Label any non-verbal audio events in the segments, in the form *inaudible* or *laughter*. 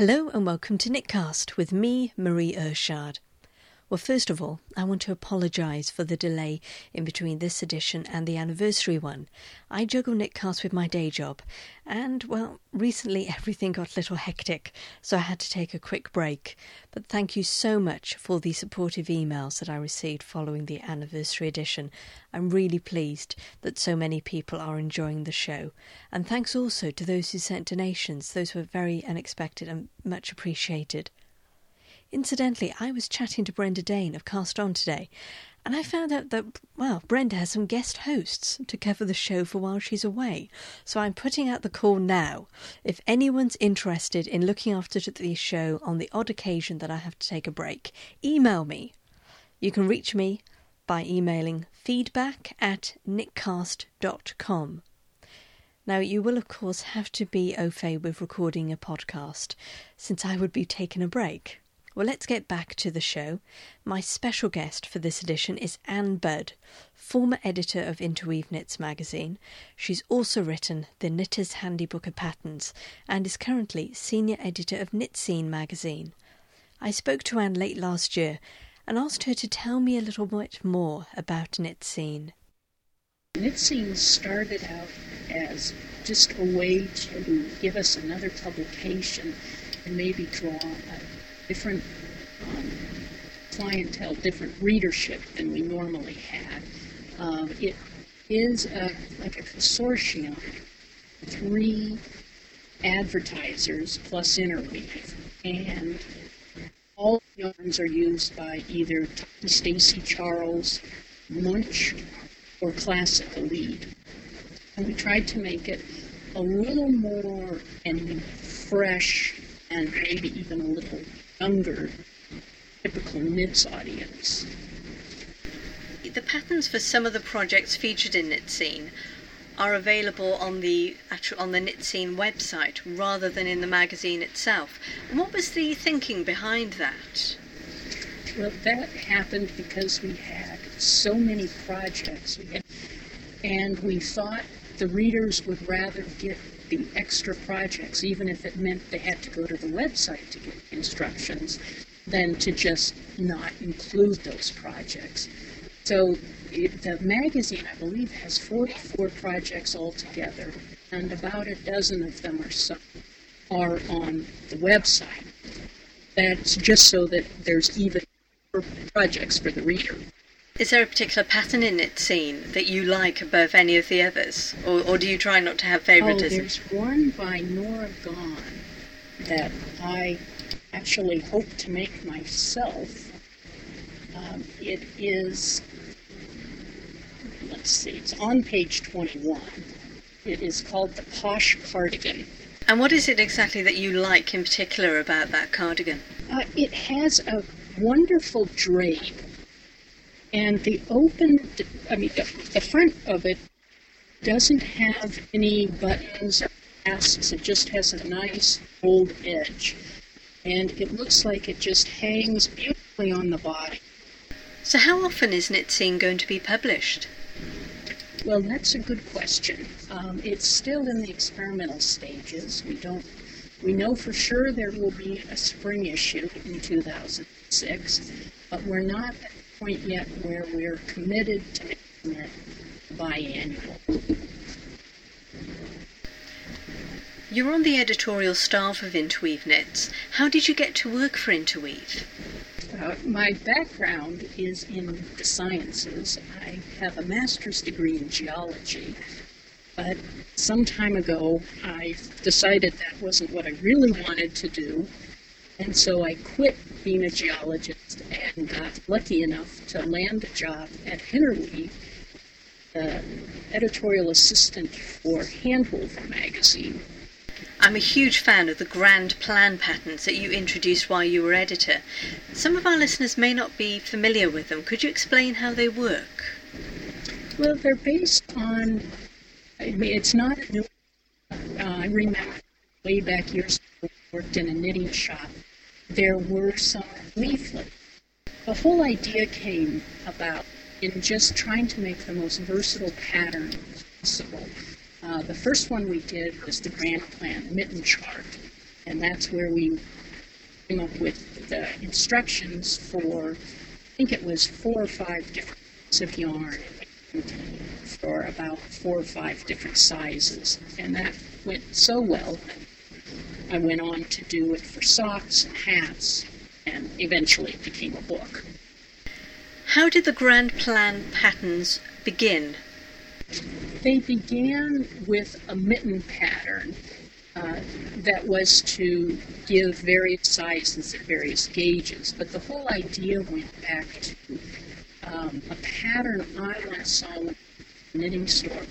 Hello and welcome to Knitcast with me, Marie Irshad. Well, first of all, I want to apologise for the delay in between this edition and the anniversary one. I juggle Knitcast with my day job, and, well, recently *laughs* everything got a little hectic, so I had to take a quick break. But thank you so much for the supportive emails that I received following the anniversary edition. I'm really pleased that so many people are enjoying the show. And thanks also to those who sent donations, those were very unexpected and much appreciated. Incidentally, I was chatting to Brenda Dayne of Cast On today, and I found out that, well, Brenda has some guest hosts to cover the show for while she's away. So I'm putting out the call now. If anyone's interested in looking after the show on the odd occasion that I have to take a break, email me. You can reach me by emailing feedback at knitcast.com. Now, you will, of course, have to be au fait with recording a podcast, since I would be taking a break. Well, let's get back to the show. My special guest for this edition is Ann Budd, former editor of Interweave Knits magazine. She's also written The Knitter's Handybook of Patterns and is currently senior editor of Knit Scene magazine. I spoke to Ann late last year and asked her to tell me a little bit more about Knit Scene. Knit Scene started out as just a way to give us another publication and maybe draw a different um, clientele, different readership than we normally had. Um, it is a, like a consortium, three advertisers plus Interweave, and all the yarns are used by either Stacy Charles, Muench, or Classic Elite. And we tried to make it a little more and fresh and maybe even a little younger typical knits audience. The patterns for some of the projects featured in Knit Scene are available on the actual on the Knit Scene website rather than in the magazine itself. And what was the thinking behind that? Well, that happened because we had so many projects, and we thought the readers would rather get the extra projects, even if it meant they had to go to the website to get instructions, than to just not include those projects. So it, the magazine, I believe, has 44 projects altogether, and about a dozen of them or so are on the website. That's just so that there's even projects for the reader. Is there a particular pattern in it Scene that you like above any of the others, or, or do you try not to have favoritism? Oh, there's one by Nora Gaughan that I actually hope to make myself. Um, it is, let's see, it's on page 21. It is called the Posh Cardigan. And what is it exactly that you like in particular about that cardigan? Uh, it has a wonderful drape and the open, I mean, the, the front of it doesn't have any buttons or clasps. It just has a nice gold edge. And it looks like it just hangs beautifully on the body. So, how often is Knit going to be published? Well, that's a good question. Um, it's still in the experimental stages. We don't. We know for sure there will be a spring issue in 2006, but we're not point yet where we're committed to it biannual. You're on the editorial staff of Interweave Knits. How did you get to work for Interweave? Uh, my background is in the sciences. I have a master's degree in geology, but some time ago I decided that wasn't what I really wanted to do, and so I quit being a geologist got lucky enough to land a job at Interweave, the editorial assistant for Handwoven magazine. I'm a huge fan of the grand plan patterns that you introduced while you were editor. Some of our listeners may not be familiar with them. Could you explain how they work? Well, they're based on, I mean, it's not a new. Uh, I remember way back years ago, I worked in a knitting shop there were some leaflets. The whole idea came about in just trying to make the most versatile pattern possible. Uh, the first one we did was the Grand Plan mitten chart, And that's where we came up with the instructions for, I think it was four or five different types of yarn for about four or five different sizes. And that went so well. I went on to do it for socks and hats, and eventually it became a book. How did the Grand Plan patterns begin? They began with a mitten pattern uh, that was to give various sizes at various gauges, but the whole idea went back to um, a pattern I once saw in a knitting store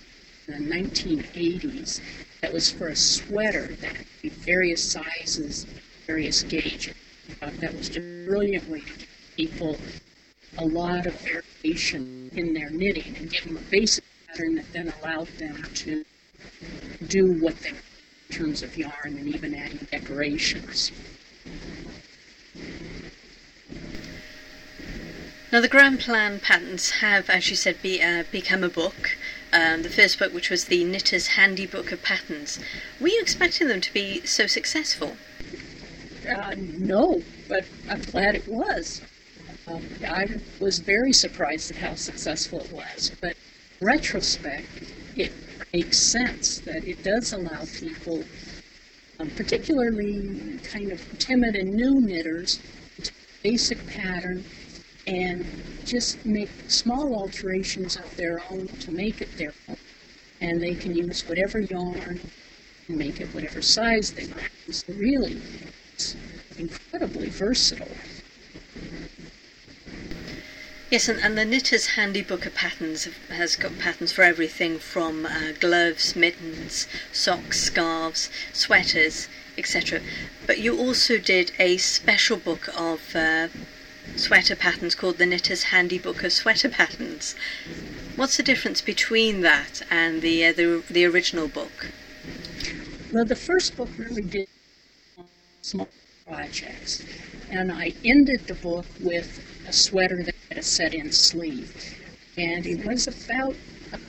in the 1980s that was for a sweater that had various sizes, various gauges. Uh, that was give people a lot of variation in their knitting and give them a basic pattern that then allowed them to do what they in terms of yarn and even adding decorations. Now, the Grand Plan patterns have, as you said, be, uh, become a book. Um, the first book, which was the Knitter's Handy Book of Patterns. Were you expecting them to be so successful? Uh, no, but I'm glad it was. Um, I was very surprised at how successful it was, but retrospect, it makes sense that it does allow people, um, particularly kind of timid and new knitters, to basic pattern and just make small alterations of their own to make it their own. And they can use whatever yarn and make it whatever size they want. So really, incredibly versatile. Yes, and, and the Knitter's Handy Book of Patterns has got patterns for everything from uh, gloves, mittens, socks, scarves, sweaters, etc. But you also did a special book of uh, sweater patterns called the Knitter's Handy Book of Sweater Patterns. What's the difference between that and the uh, the, the original book? Well, the first book really did small projects, and I ended the book with a sweater that had a set-in sleeve. And it was about a,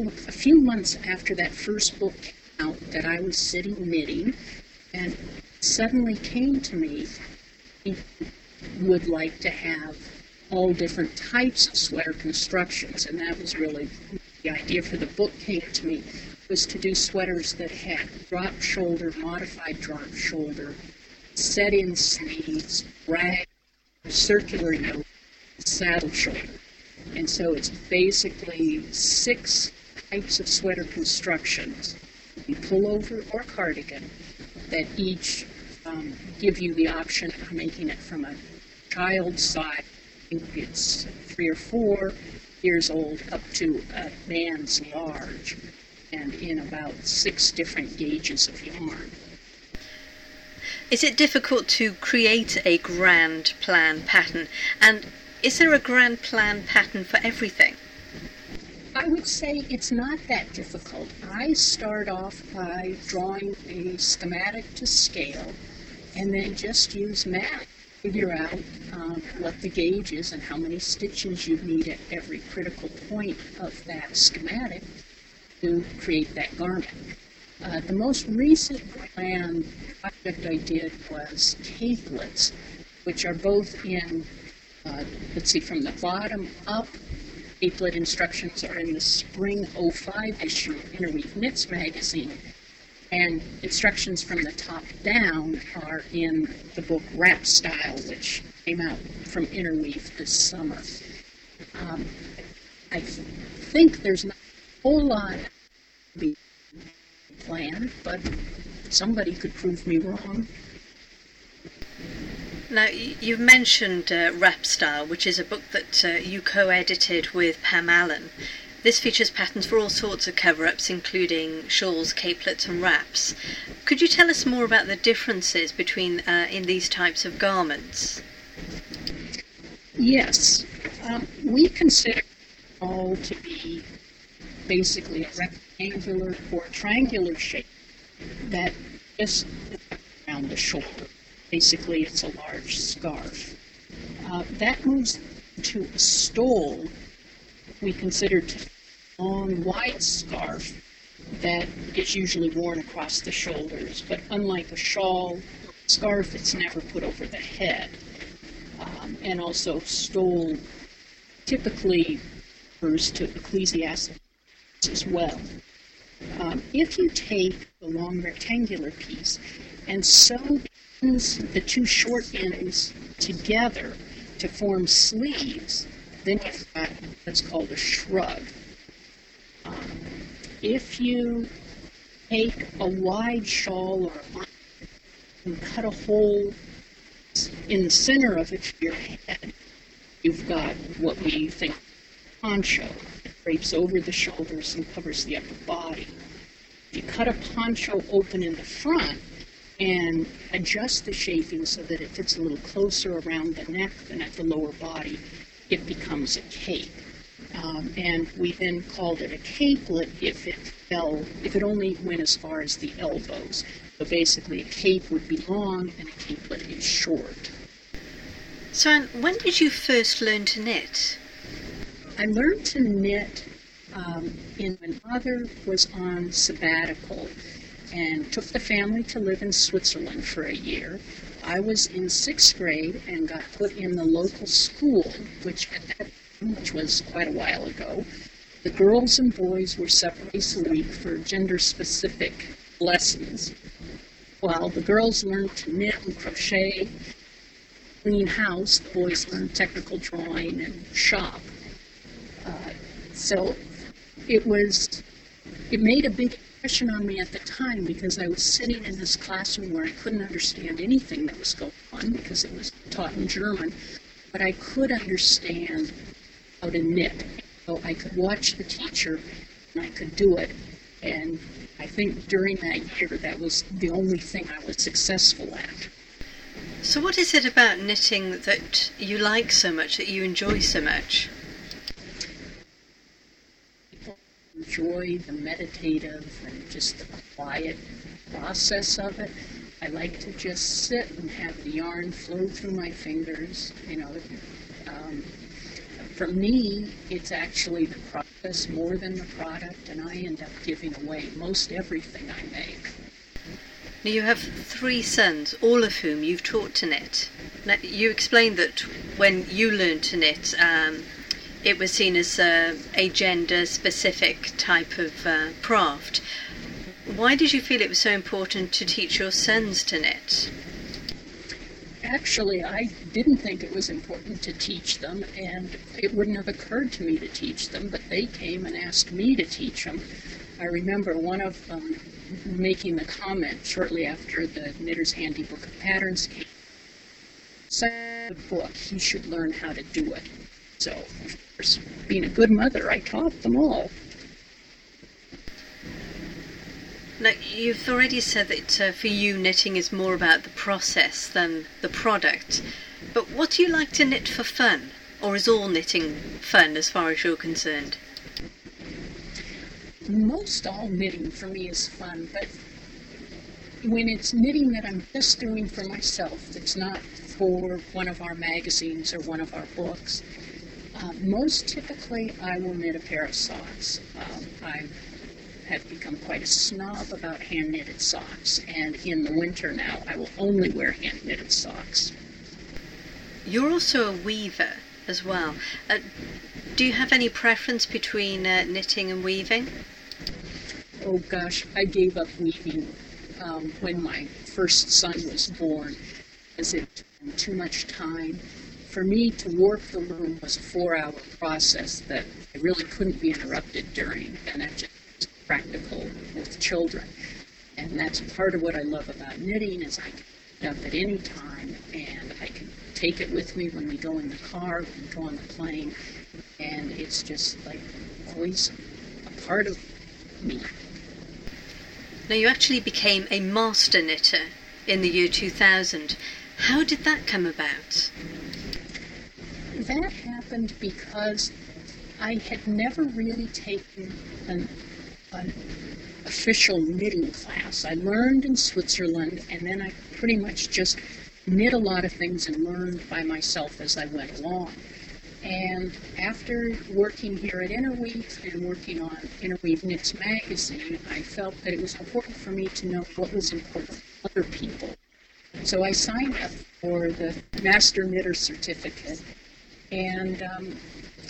a few months after that first book came out that I was sitting knitting, and suddenly came to me would like to have all different types of sweater constructions, and that was really the idea for the book came to me was to do sweaters that had drop shoulder, modified drop shoulder, set in sleeves, rag, circular yoke, saddle shoulder. And so it's basically six types of sweater constructions, a pullover or cardigan, that each um, give you the option of making it from a child's size, it's three or four years old, up to a man's large, and in about six different gauges of yarn. Is it difficult to create a grand plan pattern? And is there a grand plan pattern for everything? I would say it's not that difficult. I start off by drawing a schematic to scale and then just use math. To figure out um, what the gauge is and how many stitches you need at every critical point of that schematic to create that garment. Uh, the most recent plan project I did was capelets, which are both in, uh, let's see, from the bottom up. Capelet instructions are in the spring 05 issue of Interweave Knits magazine, and instructions from the top down are in the book Wrap Style, which came out from Interweave this summer. Um, I think there's not a whole lot to be plan, but somebody could prove me wrong. Now, you've mentioned uh, Wrap Style, which is a book that uh, you co edited with Pam Allen. This features patterns for all sorts of cover ups, including shawls, capelets, and wraps. Could you tell us more about the differences between uh, in these types of garments? Yes. Um, we consider all to be basically a rectangular or triangular shape that just around the shoulder. Basically, it's a large scarf. Uh, that moves to a stole we consider to a long, wide scarf that is usually worn across the shoulders, but unlike a shawl, scarf, it's never put over the head. Um, and also stole typically refers to ecclesiastics as well. Um, if you take the long rectangular piece and sew the two short ends together to form sleeves, then you've got what's called a shrug. Um, if you take a wide shawl or a and cut a hole in the center of it for your head, you've got what we think poncho. Drapes over the shoulders and covers the upper body. You cut a poncho open in the front and adjust the shaping so that it fits a little closer around the neck than at the lower body, it becomes a cape. Um, and we then called it a capelet if it fell, if it only went as far as the elbows. So basically, a cape would be long and a capelet is short. So, when did you first learn to knit? I learned to knit um, in when mother was on sabbatical and took the family to live in Switzerland for a year. I was in sixth grade and got put in the local school, which at that which was quite a while ago. The girls and boys were separate a week for gender specific lessons, while the girls learned to knit and crochet, clean house, the boys learned technical drawing and shop. So it was, it made a big impression on me at the time because I was sitting in this classroom where I couldn't understand anything that was going on because it was taught in German, but I could understand how to knit. So I could watch the teacher and I could do it. And I think during that year, that was the only thing I was successful at. So, what is it about knitting that you like so much, that you enjoy so much? People enjoy the meditative and just the quiet process of it. I like to just sit and have the yarn flow through my fingers. You know, um, for me, it's actually the process more than the product, and I end up giving away most everything I make. Now, you have three sons, all of whom you've taught to knit. Now, you explained that when you learned to knit, um, it was seen as uh, a gender specific type of uh, craft. Why did you feel it was so important to teach your sons to knit? Actually, I didn't think it was important to teach them, and it wouldn't have occurred to me to teach them, but they came and asked me to teach them. I remember one of them making the comment shortly after the Knitter's Handybook of Patterns came. Said the book, he should learn how to do it. So, of course, being a good mother, I taught them all. Now, you've already said that uh, for you, knitting is more about the process than the product. But what do you like to knit for fun? Or is all knitting fun as far as you're concerned? most all knitting for me is fun, but when it's knitting that I'm just doing for myself, it's not for one of our magazines or one of our books, uh, most typically I will knit a pair of socks. Um, I have become quite a snob about hand knitted socks, and in the winter now I will only wear hand knitted socks. You're also a weaver as well. Uh, do you have any preference between uh, knitting and weaving? oh gosh, I gave up weaving um, when my first son was born, as it took too much time. For me to warp the loom was a four-hour process that I really couldn't be interrupted during, and that just practical with children. And that's part of what I love about knitting is I can pick up at any time, and I can take it with me when we go in the car, when we go on the plane, and it's just like always a part of me. Now, you actually became a master knitter in the year 2000. How did that come about? That happened because I had never really taken an, an official knitting class. I learned in Switzerland, and then I pretty much just knit a lot of things and learned by myself as I went along. And after working here at Interweave and working on Interweave Knits magazine, I felt that it was important for me to know what was important for other people. So I signed up for the Master Knitter Certificate and um,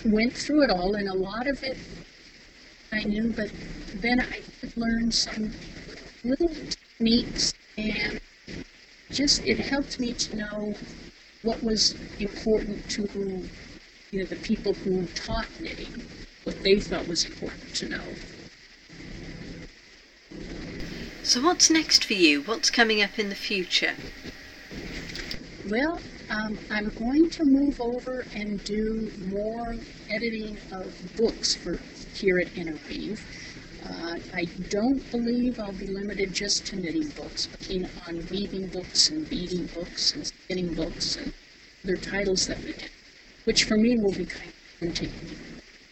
went through it all, and a lot of it I knew, but then I could learn some little techniques, and just it helped me to know what was important to you know the people who taught knitting, what they thought was important to know. So, what's next for you? What's coming up in the future? Well, um, I'm going to move over and do more editing of books for here at Interweave. Uh, I don't believe I'll be limited just to knitting books, working on weaving books and beading books and spinning books and other titles that we did, which for me will be kind of to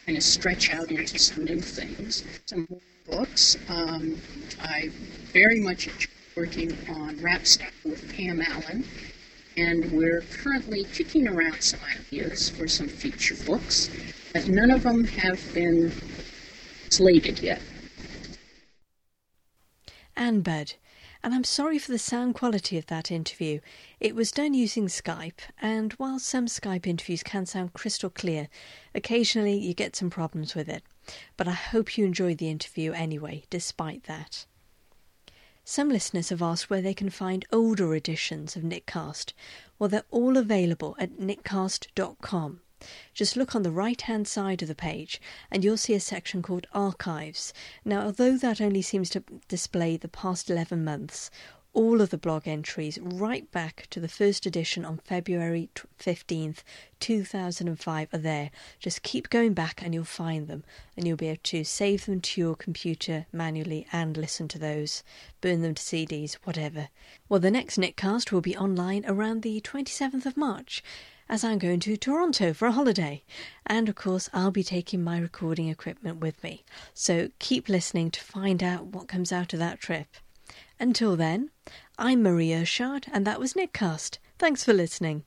kind of stretch out into some new things. Some more books. Um, I very much enjoy working on Wrap Style with Pam Allen, and we're currently kicking around some ideas for some feature books, but none of them have been slated yet. Ann Budd, and I'm sorry for the sound quality of that interview. It was done using Skype, and while some Skype interviews can sound crystal clear, occasionally you get some problems with it. But I hope you enjoyed the interview anyway, despite that. Some listeners have asked where they can find older editions of Knitcast. Well, they're all available at knitcast.com. Just look on the right hand side of the page and you'll see a section called Archives. Now, although that only seems to display the past 11 months, all of the blog entries right back to the first edition on February 15th, 2005 are there. Just keep going back and you'll find them, and you'll be able to save them to your computer manually and listen to those, burn them to CDs, whatever. Well, the next Knitcast will be online around the 27th of March. As I'm going to Toronto for a holiday. And of course, I'll be taking my recording equipment with me. So keep listening to find out what comes out of that trip. Until then, I'm Marie Irshad, and that was Knitcast. Thanks for listening.